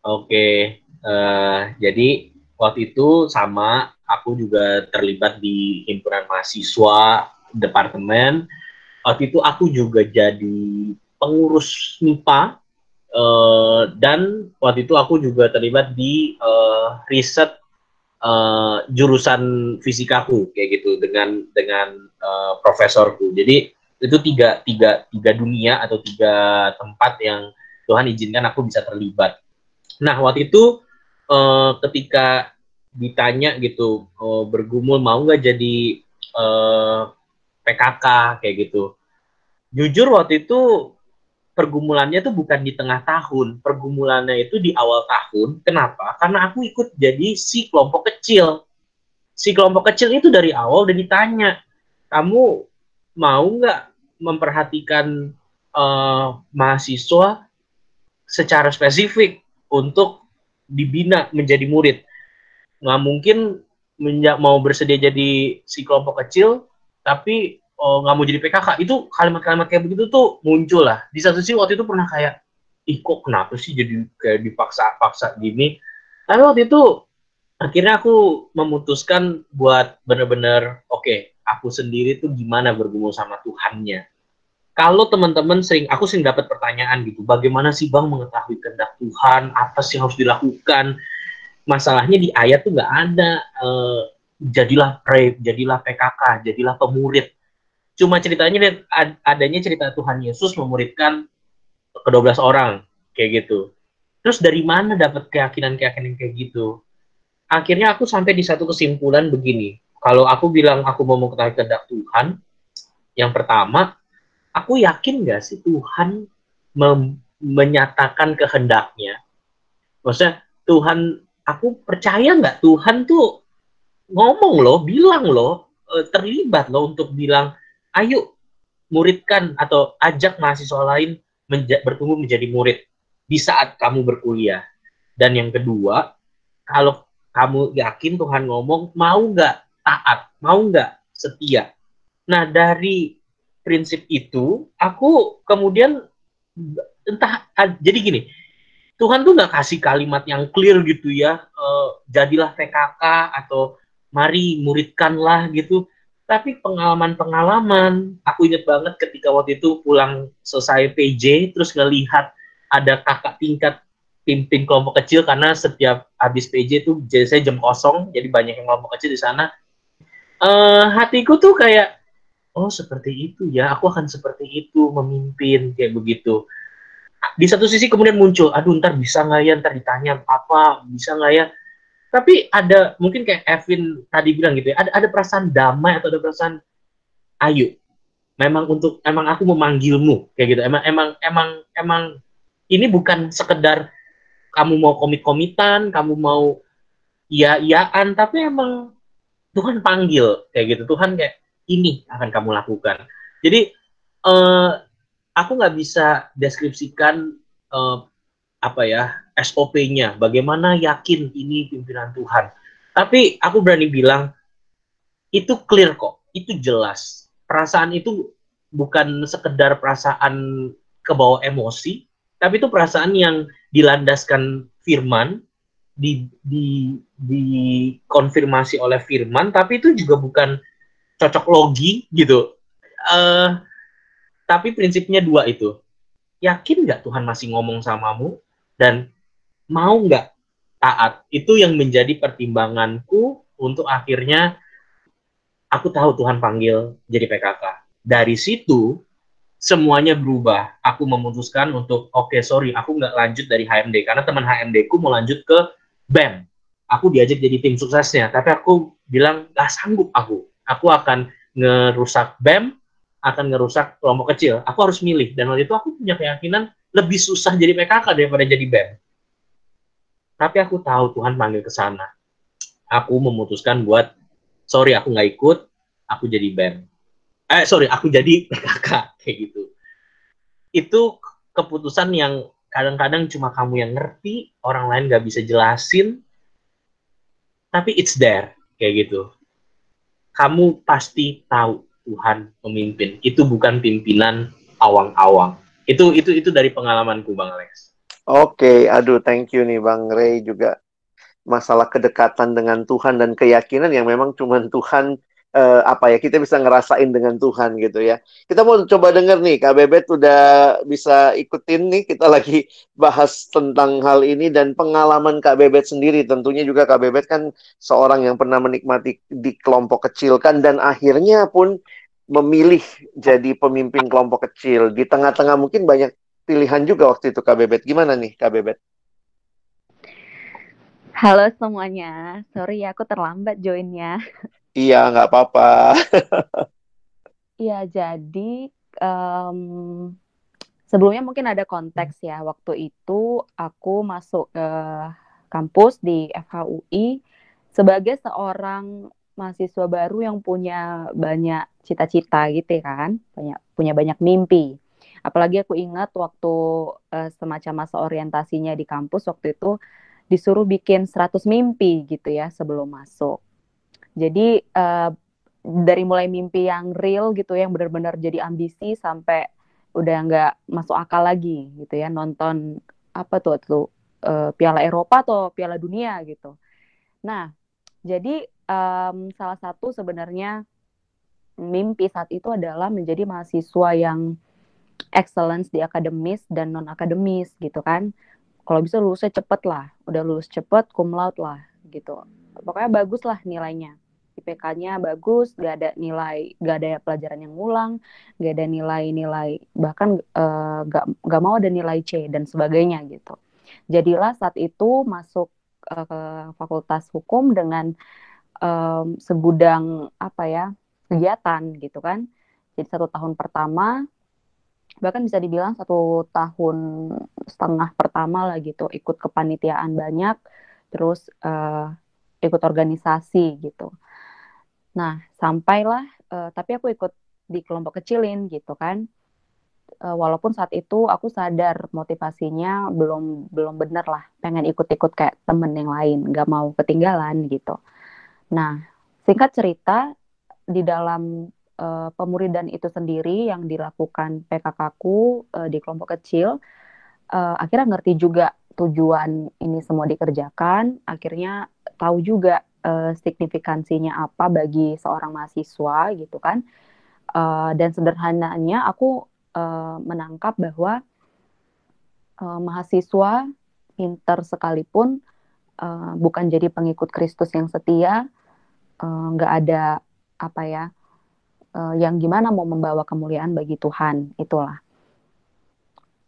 Oke, uh, jadi waktu itu sama aku juga terlibat di himpunan mahasiswa departemen. Waktu itu aku juga jadi pengurus MIPA uh, eh, dan waktu itu aku juga terlibat di uh, riset uh, jurusan fisikaku kayak gitu dengan dengan uh, profesorku. Jadi itu tiga tiga tiga dunia atau tiga tempat yang Tuhan izinkan aku bisa terlibat Nah, waktu itu uh, ketika ditanya gitu, uh, bergumul mau nggak jadi uh, PKK kayak gitu. Jujur waktu itu pergumulannya itu bukan di tengah tahun, pergumulannya itu di awal tahun. Kenapa? Karena aku ikut jadi si kelompok kecil. Si kelompok kecil itu dari awal udah ditanya, kamu mau nggak memperhatikan uh, mahasiswa secara spesifik? untuk dibina menjadi murid. Nggak mungkin mau bersedia jadi si kelompok kecil, tapi oh, nggak mau jadi PKK. Itu kalimat-kalimat kayak begitu tuh muncul lah. Di satu sisi waktu itu pernah kayak, ih kok kenapa sih jadi kayak dipaksa-paksa gini. Tapi waktu itu akhirnya aku memutuskan buat bener-bener, oke, okay, aku sendiri tuh gimana bergumul sama Tuhannya kalau teman-teman sering, aku sering dapat pertanyaan gitu, bagaimana sih bang mengetahui kehendak Tuhan, apa sih harus dilakukan? Masalahnya di ayat tuh nggak ada, uh, jadilah pray, jadilah PKK, jadilah pemurid. Cuma ceritanya adanya cerita Tuhan Yesus memuridkan ke-12 orang, kayak gitu. Terus dari mana dapat keyakinan-keyakinan kayak gitu? Akhirnya aku sampai di satu kesimpulan begini, kalau aku bilang aku mau mengetahui kehendak Tuhan, yang pertama, aku yakin nggak sih Tuhan menyatakan kehendaknya maksudnya Tuhan aku percaya nggak Tuhan tuh ngomong loh bilang loh eh, terlibat loh untuk bilang ayo muridkan atau ajak mahasiswa lain menja bertumbuh menjadi murid di saat kamu berkuliah. Dan yang kedua kalau kamu yakin Tuhan ngomong mau nggak taat? Mau nggak setia? Nah dari prinsip itu aku kemudian entah jadi gini Tuhan tuh nggak kasih kalimat yang clear gitu ya uh, jadilah PKK atau mari muridkanlah gitu tapi pengalaman-pengalaman aku inget banget ketika waktu itu pulang selesai PJ terus ngelihat ada kakak tingkat pimpin kelompok kecil karena setiap habis PJ itu saya jam kosong jadi banyak yang kelompok kecil di sana. Uh, hatiku tuh kayak oh seperti itu ya aku akan seperti itu memimpin kayak begitu. Di satu sisi kemudian muncul aduh ntar bisa nggak ya ntar ditanya apa bisa nggak ya tapi ada mungkin kayak Evin tadi bilang gitu ya ada ada perasaan damai atau ada perasaan ayo memang untuk emang aku memanggilmu kayak gitu. Emang emang emang emang ini bukan sekedar kamu mau komit-komitan kamu mau iya-iyaan tapi emang Tuhan panggil kayak gitu. Tuhan kayak ini akan kamu lakukan. Jadi eh, aku nggak bisa deskripsikan eh, apa ya SOP-nya, bagaimana yakin ini pimpinan Tuhan. Tapi aku berani bilang itu clear kok, itu jelas. Perasaan itu bukan sekedar perasaan kebawa emosi, tapi itu perasaan yang dilandaskan firman, di, di, dikonfirmasi oleh firman, tapi itu juga bukan cocok logi gitu. Uh, tapi prinsipnya dua itu. Yakin nggak Tuhan masih ngomong samamu? Dan mau nggak taat itu yang menjadi pertimbanganku untuk akhirnya aku tahu Tuhan panggil jadi PKK dari situ semuanya berubah. Aku memutuskan untuk oke okay, sorry aku nggak lanjut dari HMD karena teman HMD ku mau lanjut ke BEM aku diajak jadi tim suksesnya. Tapi aku bilang gak sanggup aku. Aku akan ngerusak BEM akan ngerusak kelompok kecil. Aku harus milih. Dan waktu itu aku punya keyakinan lebih susah jadi PKK daripada jadi BEM. Tapi aku tahu Tuhan panggil ke sana. Aku memutuskan buat, sorry aku nggak ikut, aku jadi BEM. Eh sorry, aku jadi PKK kayak gitu. Itu keputusan yang kadang-kadang cuma kamu yang ngerti, orang lain nggak bisa jelasin, tapi it's there kayak gitu. Kamu pasti tahu Tuhan memimpin. Itu bukan pimpinan awang-awang itu itu itu dari pengalamanku Bang Alex. Oke, okay, aduh thank you nih Bang Ray juga masalah kedekatan dengan Tuhan dan keyakinan yang memang cuma Tuhan uh, apa ya kita bisa ngerasain dengan Tuhan gitu ya. Kita mau coba denger nih Kak Bebet udah bisa ikutin nih kita lagi bahas tentang hal ini dan pengalaman Kak Bebet sendiri tentunya juga Kak Bebet kan seorang yang pernah menikmati di kelompok kecil kan dan akhirnya pun memilih jadi pemimpin kelompok kecil. Di tengah-tengah mungkin banyak pilihan juga waktu itu Kak Bebet. Gimana nih Kak Bebet? Halo semuanya, sorry ya aku terlambat joinnya. Iya, nggak apa-apa. Iya, jadi um, sebelumnya mungkin ada konteks ya. Waktu itu aku masuk ke kampus di FHUI sebagai seorang mahasiswa baru yang punya banyak cita-cita gitu ya kan, banyak punya banyak mimpi. Apalagi aku ingat waktu uh, semacam masa orientasinya di kampus waktu itu disuruh bikin 100 mimpi gitu ya sebelum masuk. Jadi uh, dari mulai mimpi yang real gitu yang benar-benar jadi ambisi sampai udah nggak masuk akal lagi gitu ya nonton apa tuh tuh uh, Piala Eropa atau Piala Dunia gitu. Nah, jadi um, salah satu sebenarnya mimpi saat itu adalah menjadi mahasiswa yang excellence di akademis dan non akademis gitu kan. Kalau bisa lulusnya cepet lah udah lulus cepet cum laude lah gitu. Pokoknya bagus lah nilainya IPK-nya bagus gak ada nilai gak ada pelajaran yang ngulang gak ada nilai-nilai bahkan uh, gak, gak mau ada nilai C dan sebagainya gitu. Jadilah saat itu masuk uh, ke fakultas hukum dengan um, segudang apa ya kegiatan gitu kan. Jadi satu tahun pertama bahkan bisa dibilang satu tahun setengah pertama lah gitu ikut kepanitiaan banyak terus uh, ikut organisasi gitu. Nah sampailah uh, tapi aku ikut di kelompok kecilin gitu kan. Uh, walaupun saat itu aku sadar motivasinya belum belum bener lah. Pengen ikut-ikut kayak temen yang lain nggak mau ketinggalan gitu nah singkat cerita di dalam uh, pemuridan itu sendiri yang dilakukan PKK-ku uh, di kelompok kecil, uh, akhirnya ngerti juga tujuan ini semua dikerjakan, akhirnya tahu juga uh, signifikansinya apa bagi seorang mahasiswa gitu kan. Uh, dan sederhananya aku uh, menangkap bahwa uh, mahasiswa pinter sekalipun uh, bukan jadi pengikut Kristus yang setia, nggak uh, ada apa ya uh, yang gimana mau membawa kemuliaan bagi Tuhan itulah.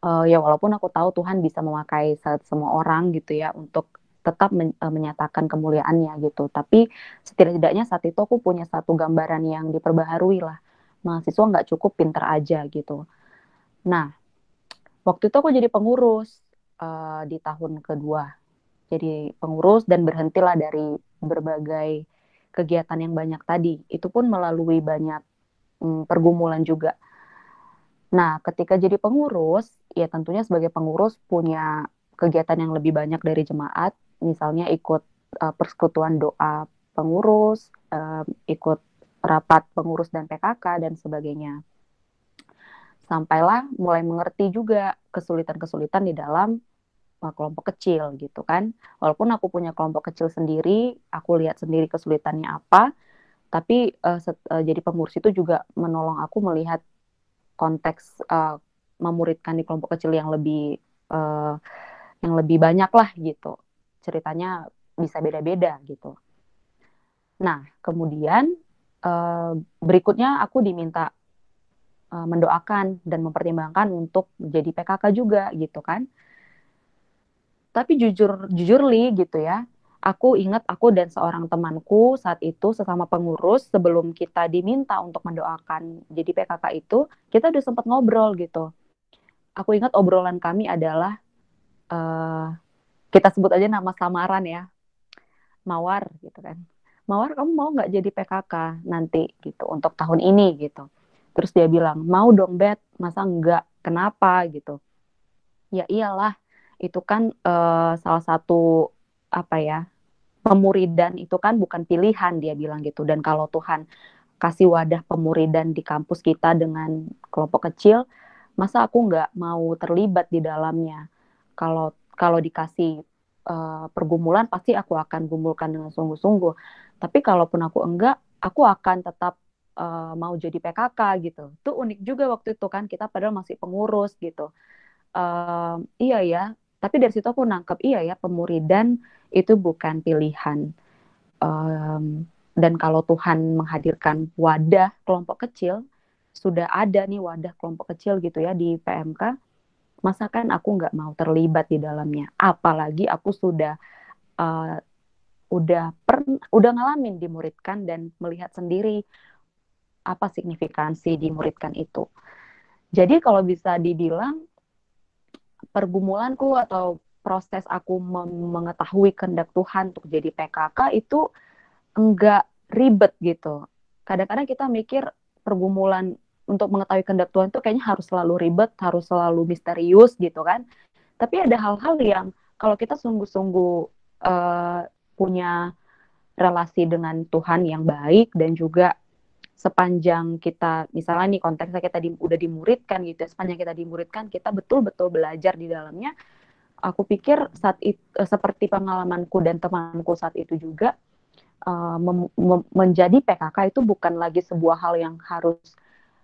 Uh, ya walaupun aku tahu Tuhan bisa memakai semua orang gitu ya untuk tetap men uh, menyatakan kemuliaannya gitu. Tapi setidaknya saat itu aku punya satu gambaran yang diperbaharui lah. Mahasiswa nggak cukup pinter aja gitu. Nah waktu itu aku jadi pengurus uh, di tahun kedua. Jadi pengurus dan berhentilah dari berbagai kegiatan yang banyak tadi itu pun melalui banyak hmm, pergumulan juga. Nah, ketika jadi pengurus, ya tentunya sebagai pengurus punya kegiatan yang lebih banyak dari jemaat, misalnya ikut uh, persekutuan doa pengurus, uh, ikut rapat pengurus dan PKK dan sebagainya. Sampailah mulai mengerti juga kesulitan-kesulitan di dalam kelompok kecil gitu kan. Walaupun aku punya kelompok kecil sendiri, aku lihat sendiri kesulitannya apa, tapi uh, set, uh, jadi pengurus itu juga menolong aku melihat konteks uh, memuridkan di kelompok kecil yang lebih uh, yang lebih banyak lah gitu. Ceritanya bisa beda-beda gitu. Nah kemudian uh, berikutnya aku diminta uh, mendoakan dan mempertimbangkan untuk jadi PKK juga gitu kan tapi jujur jujur li gitu ya. Aku ingat aku dan seorang temanku saat itu sesama pengurus sebelum kita diminta untuk mendoakan jadi PKK itu kita udah sempat ngobrol gitu. Aku ingat obrolan kami adalah uh, kita sebut aja nama samaran ya. Mawar gitu kan. Mawar kamu mau nggak jadi PKK nanti? Gitu untuk tahun ini gitu. Terus dia bilang mau dong bet. Masa enggak kenapa? Gitu. Ya iyalah itu kan uh, salah satu apa ya pemuridan itu kan bukan pilihan dia bilang gitu. Dan kalau Tuhan kasih wadah pemuridan di kampus kita dengan kelompok kecil masa aku nggak mau terlibat di dalamnya? Kalau kalau dikasih uh, pergumulan pasti aku akan gumulkan dengan sungguh-sungguh. Tapi kalaupun aku enggak aku akan tetap uh, mau jadi PKK gitu. Itu unik juga waktu itu kan kita padahal masih pengurus gitu. Uh, iya ya tapi dari situ aku nangkep iya ya pemuridan itu bukan pilihan um, dan kalau Tuhan menghadirkan wadah kelompok kecil sudah ada nih wadah kelompok kecil gitu ya di PMK masa kan aku nggak mau terlibat di dalamnya? Apalagi aku sudah uh, udah per udah ngalamin dimuridkan dan melihat sendiri apa signifikansi dimuridkan itu. Jadi kalau bisa dibilang pergumulanku atau proses aku mengetahui kehendak Tuhan untuk jadi PKK itu enggak ribet gitu. Kadang-kadang kita mikir pergumulan untuk mengetahui kehendak Tuhan itu kayaknya harus selalu ribet, harus selalu misterius gitu kan. Tapi ada hal-hal yang kalau kita sungguh-sungguh uh, punya relasi dengan Tuhan yang baik dan juga sepanjang kita misalnya nih konteksnya kita di, udah dimuridkan gitu ya, sepanjang kita dimuridkan kita betul-betul belajar di dalamnya. Aku pikir saat itu eh, seperti pengalamanku dan temanku saat itu juga uh, menjadi PKK itu bukan lagi sebuah hal yang harus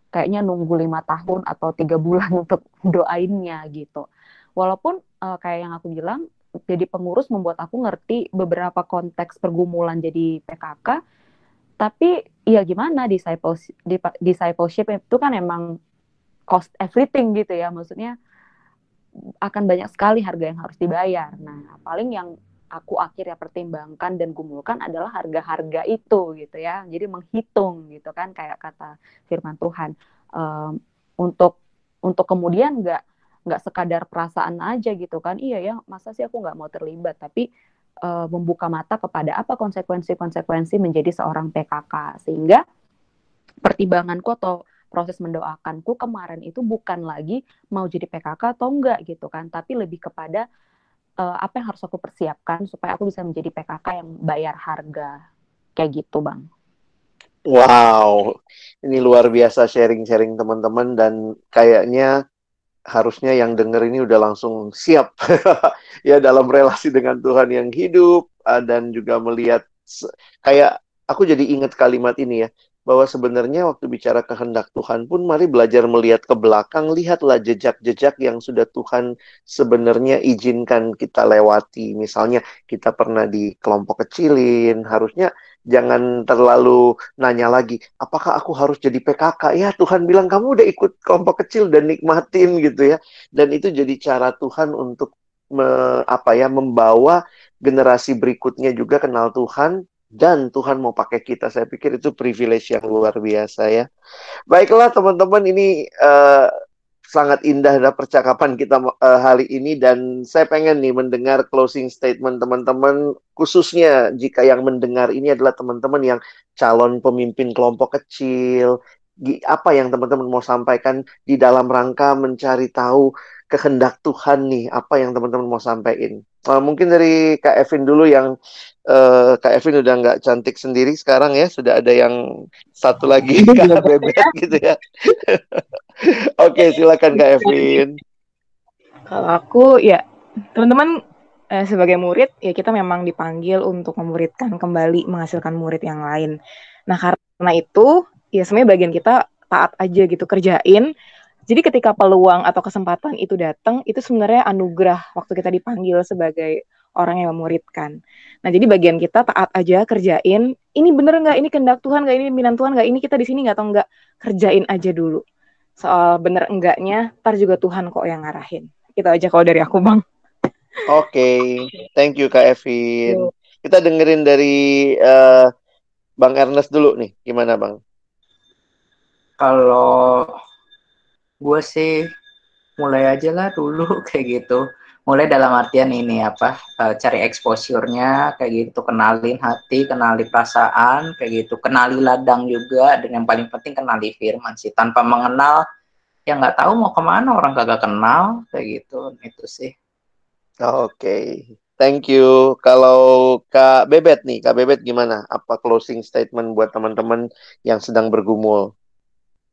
kayaknya nunggu lima tahun atau tiga bulan untuk doainnya gitu. Walaupun uh, kayak yang aku bilang jadi pengurus membuat aku ngerti beberapa konteks pergumulan jadi PKK tapi ya gimana discipleship discipleship itu kan emang cost everything gitu ya. Maksudnya akan banyak sekali harga yang harus dibayar. Nah paling yang aku akhirnya pertimbangkan dan gumulkan adalah harga-harga itu gitu ya. Jadi menghitung gitu kan kayak kata firman Tuhan. Um, untuk untuk kemudian nggak nggak sekadar perasaan aja gitu kan. Iya ya masa sih aku nggak mau terlibat? Tapi uh, membuka mata kepada apa konsekuensi-konsekuensi menjadi seorang PKK sehingga pertimbanganku atau proses mendoakanku kemarin itu bukan lagi mau jadi PKK atau enggak gitu kan tapi lebih kepada uh, apa yang harus aku persiapkan supaya aku bisa menjadi PKK yang bayar harga. Kayak gitu bang. Wow, ini luar biasa sharing-sharing teman-teman dan kayaknya harusnya yang denger ini udah langsung siap. Ya dalam relasi dengan Tuhan yang hidup uh, dan juga melihat kayak aku jadi ingat kalimat ini ya bahwa sebenarnya waktu bicara kehendak Tuhan pun mari belajar melihat ke belakang lihatlah jejak-jejak yang sudah Tuhan sebenarnya izinkan kita lewati. Misalnya kita pernah di kelompok kecilin harusnya jangan terlalu nanya lagi, apakah aku harus jadi PKK? Ya Tuhan bilang kamu udah ikut kelompok kecil dan nikmatin gitu ya. Dan itu jadi cara Tuhan untuk me, apa ya membawa generasi berikutnya juga kenal Tuhan dan Tuhan mau pakai kita. Saya pikir itu privilege yang luar biasa ya. Baiklah teman-teman ini uh, sangat indah ada percakapan kita uh, hari ini. Dan saya pengen nih mendengar closing statement teman-teman khususnya jika yang mendengar ini adalah teman-teman yang calon pemimpin kelompok kecil. Apa yang teman-teman mau sampaikan di dalam rangka mencari tahu kehendak Tuhan nih? Apa yang teman-teman mau sampaikan? Uh, mungkin dari Kak Evin dulu yang uh, Kak Evin udah nggak cantik sendiri sekarang ya sudah ada yang satu lagi Kak Bebet gitu ya Oke, silakan Kak Evin. Kalau aku ya teman-teman eh, sebagai murid ya kita memang dipanggil untuk memuridkan kembali menghasilkan murid yang lain. Nah, karena itu ya sebenarnya bagian kita taat aja gitu kerjain. Jadi ketika peluang atau kesempatan itu datang, itu sebenarnya anugerah waktu kita dipanggil sebagai orang yang memuridkan. Nah, jadi bagian kita taat aja kerjain. Ini bener nggak? Ini kehendak Tuhan nggak? Ini minat Tuhan nggak? Ini kita di sini nggak atau nggak? Kerjain aja dulu soal bener enggaknya ntar juga Tuhan kok yang ngarahin itu aja kalau dari aku bang oke okay. thank you kak Evin kita dengerin dari uh, bang Ernest dulu nih gimana bang kalau gue sih mulai aja lah dulu kayak gitu mulai dalam artian ini apa uh, cari exposure-nya kayak gitu. Kenalin hati kenali perasaan kayak gitu. Kenali ladang juga dan yang paling penting kenali firman sih. Tanpa mengenal ya nggak tahu mau ke mana orang kagak kenal kayak gitu. Itu sih. Oke. Okay. thank you. Kalau kak bebet nih kak bebet gimana? Apa closing statement buat teman-teman yang sedang bergumul?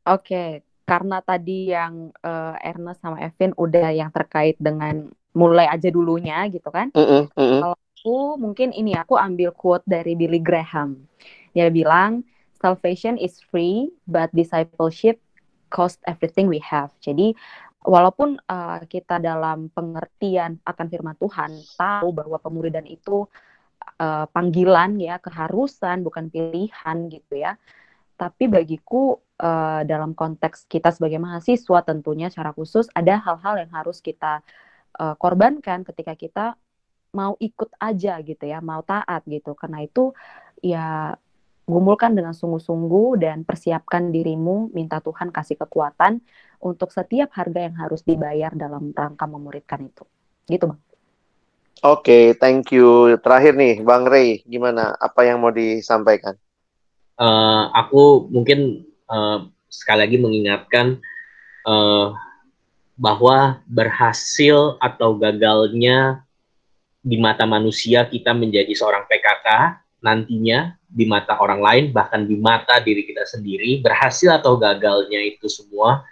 Oke. Okay karena tadi yang uh, Ernest sama Evin udah yang terkait dengan mulai aja dulunya gitu kan. Mm -mm. Kalau aku mungkin ini aku ambil quote dari Billy Graham. Dia bilang salvation is free but discipleship cost everything we have. Jadi walaupun uh, kita dalam pengertian akan firman Tuhan tahu bahwa pemuridan itu uh, panggilan ya, keharusan bukan pilihan gitu ya. Tapi bagiku uh, dalam konteks kita sebagai mahasiswa tentunya secara khusus ada hal-hal yang harus kita uh, korbankan ketika kita mau ikut aja gitu ya, mau taat gitu. Karena itu ya gumulkan dengan sungguh-sungguh dan persiapkan dirimu, minta Tuhan kasih kekuatan untuk setiap harga yang harus dibayar dalam rangka memuridkan itu. Gitu, Bang. Oke, okay, thank you. Terakhir nih, Bang Ray, gimana? Apa yang mau disampaikan? Uh, aku mungkin uh, sekali lagi mengingatkan uh, bahwa berhasil atau gagalnya di mata manusia kita menjadi seorang PKK nantinya di mata orang lain bahkan di mata diri kita sendiri berhasil atau gagalnya itu semua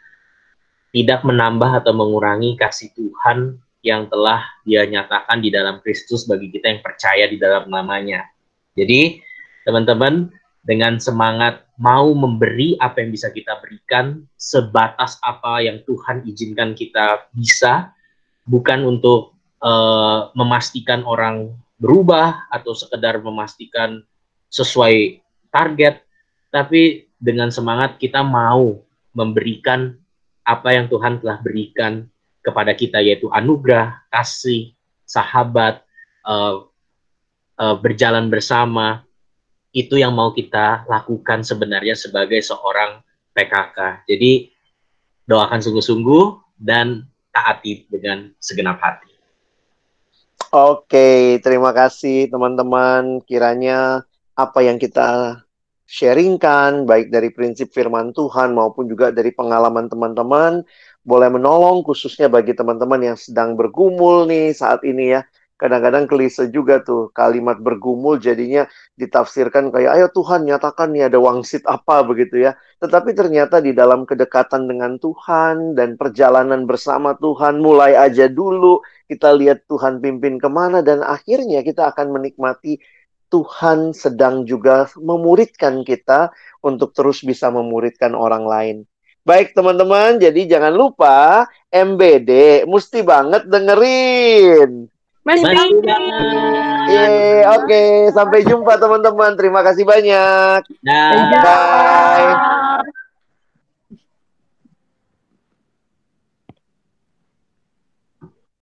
tidak menambah atau mengurangi kasih Tuhan yang telah dia nyatakan di dalam Kristus bagi kita yang percaya di dalam namanya. Jadi teman-teman dengan semangat mau memberi apa yang bisa kita berikan sebatas apa yang Tuhan izinkan kita bisa bukan untuk uh, memastikan orang berubah atau sekedar memastikan sesuai target tapi dengan semangat kita mau memberikan apa yang Tuhan telah berikan kepada kita yaitu anugerah, kasih, sahabat, uh, uh, berjalan bersama, itu yang mau kita lakukan sebenarnya sebagai seorang PKK. Jadi doakan sungguh-sungguh dan taati dengan segenap hati. Oke, terima kasih teman-teman. Kiranya apa yang kita sharingkan, baik dari prinsip firman Tuhan maupun juga dari pengalaman teman-teman, boleh menolong khususnya bagi teman-teman yang sedang bergumul nih saat ini ya kadang-kadang kelise juga tuh kalimat bergumul jadinya ditafsirkan kayak ayo Tuhan nyatakan nih ada wangsit apa begitu ya. Tetapi ternyata di dalam kedekatan dengan Tuhan dan perjalanan bersama Tuhan mulai aja dulu kita lihat Tuhan pimpin ke mana dan akhirnya kita akan menikmati Tuhan sedang juga memuridkan kita untuk terus bisa memuridkan orang lain. Baik teman-teman, jadi jangan lupa MBD mesti banget dengerin. Mas Mas Yeay, oke. Sampai jumpa teman-teman. Terima kasih banyak. Dah. Bye.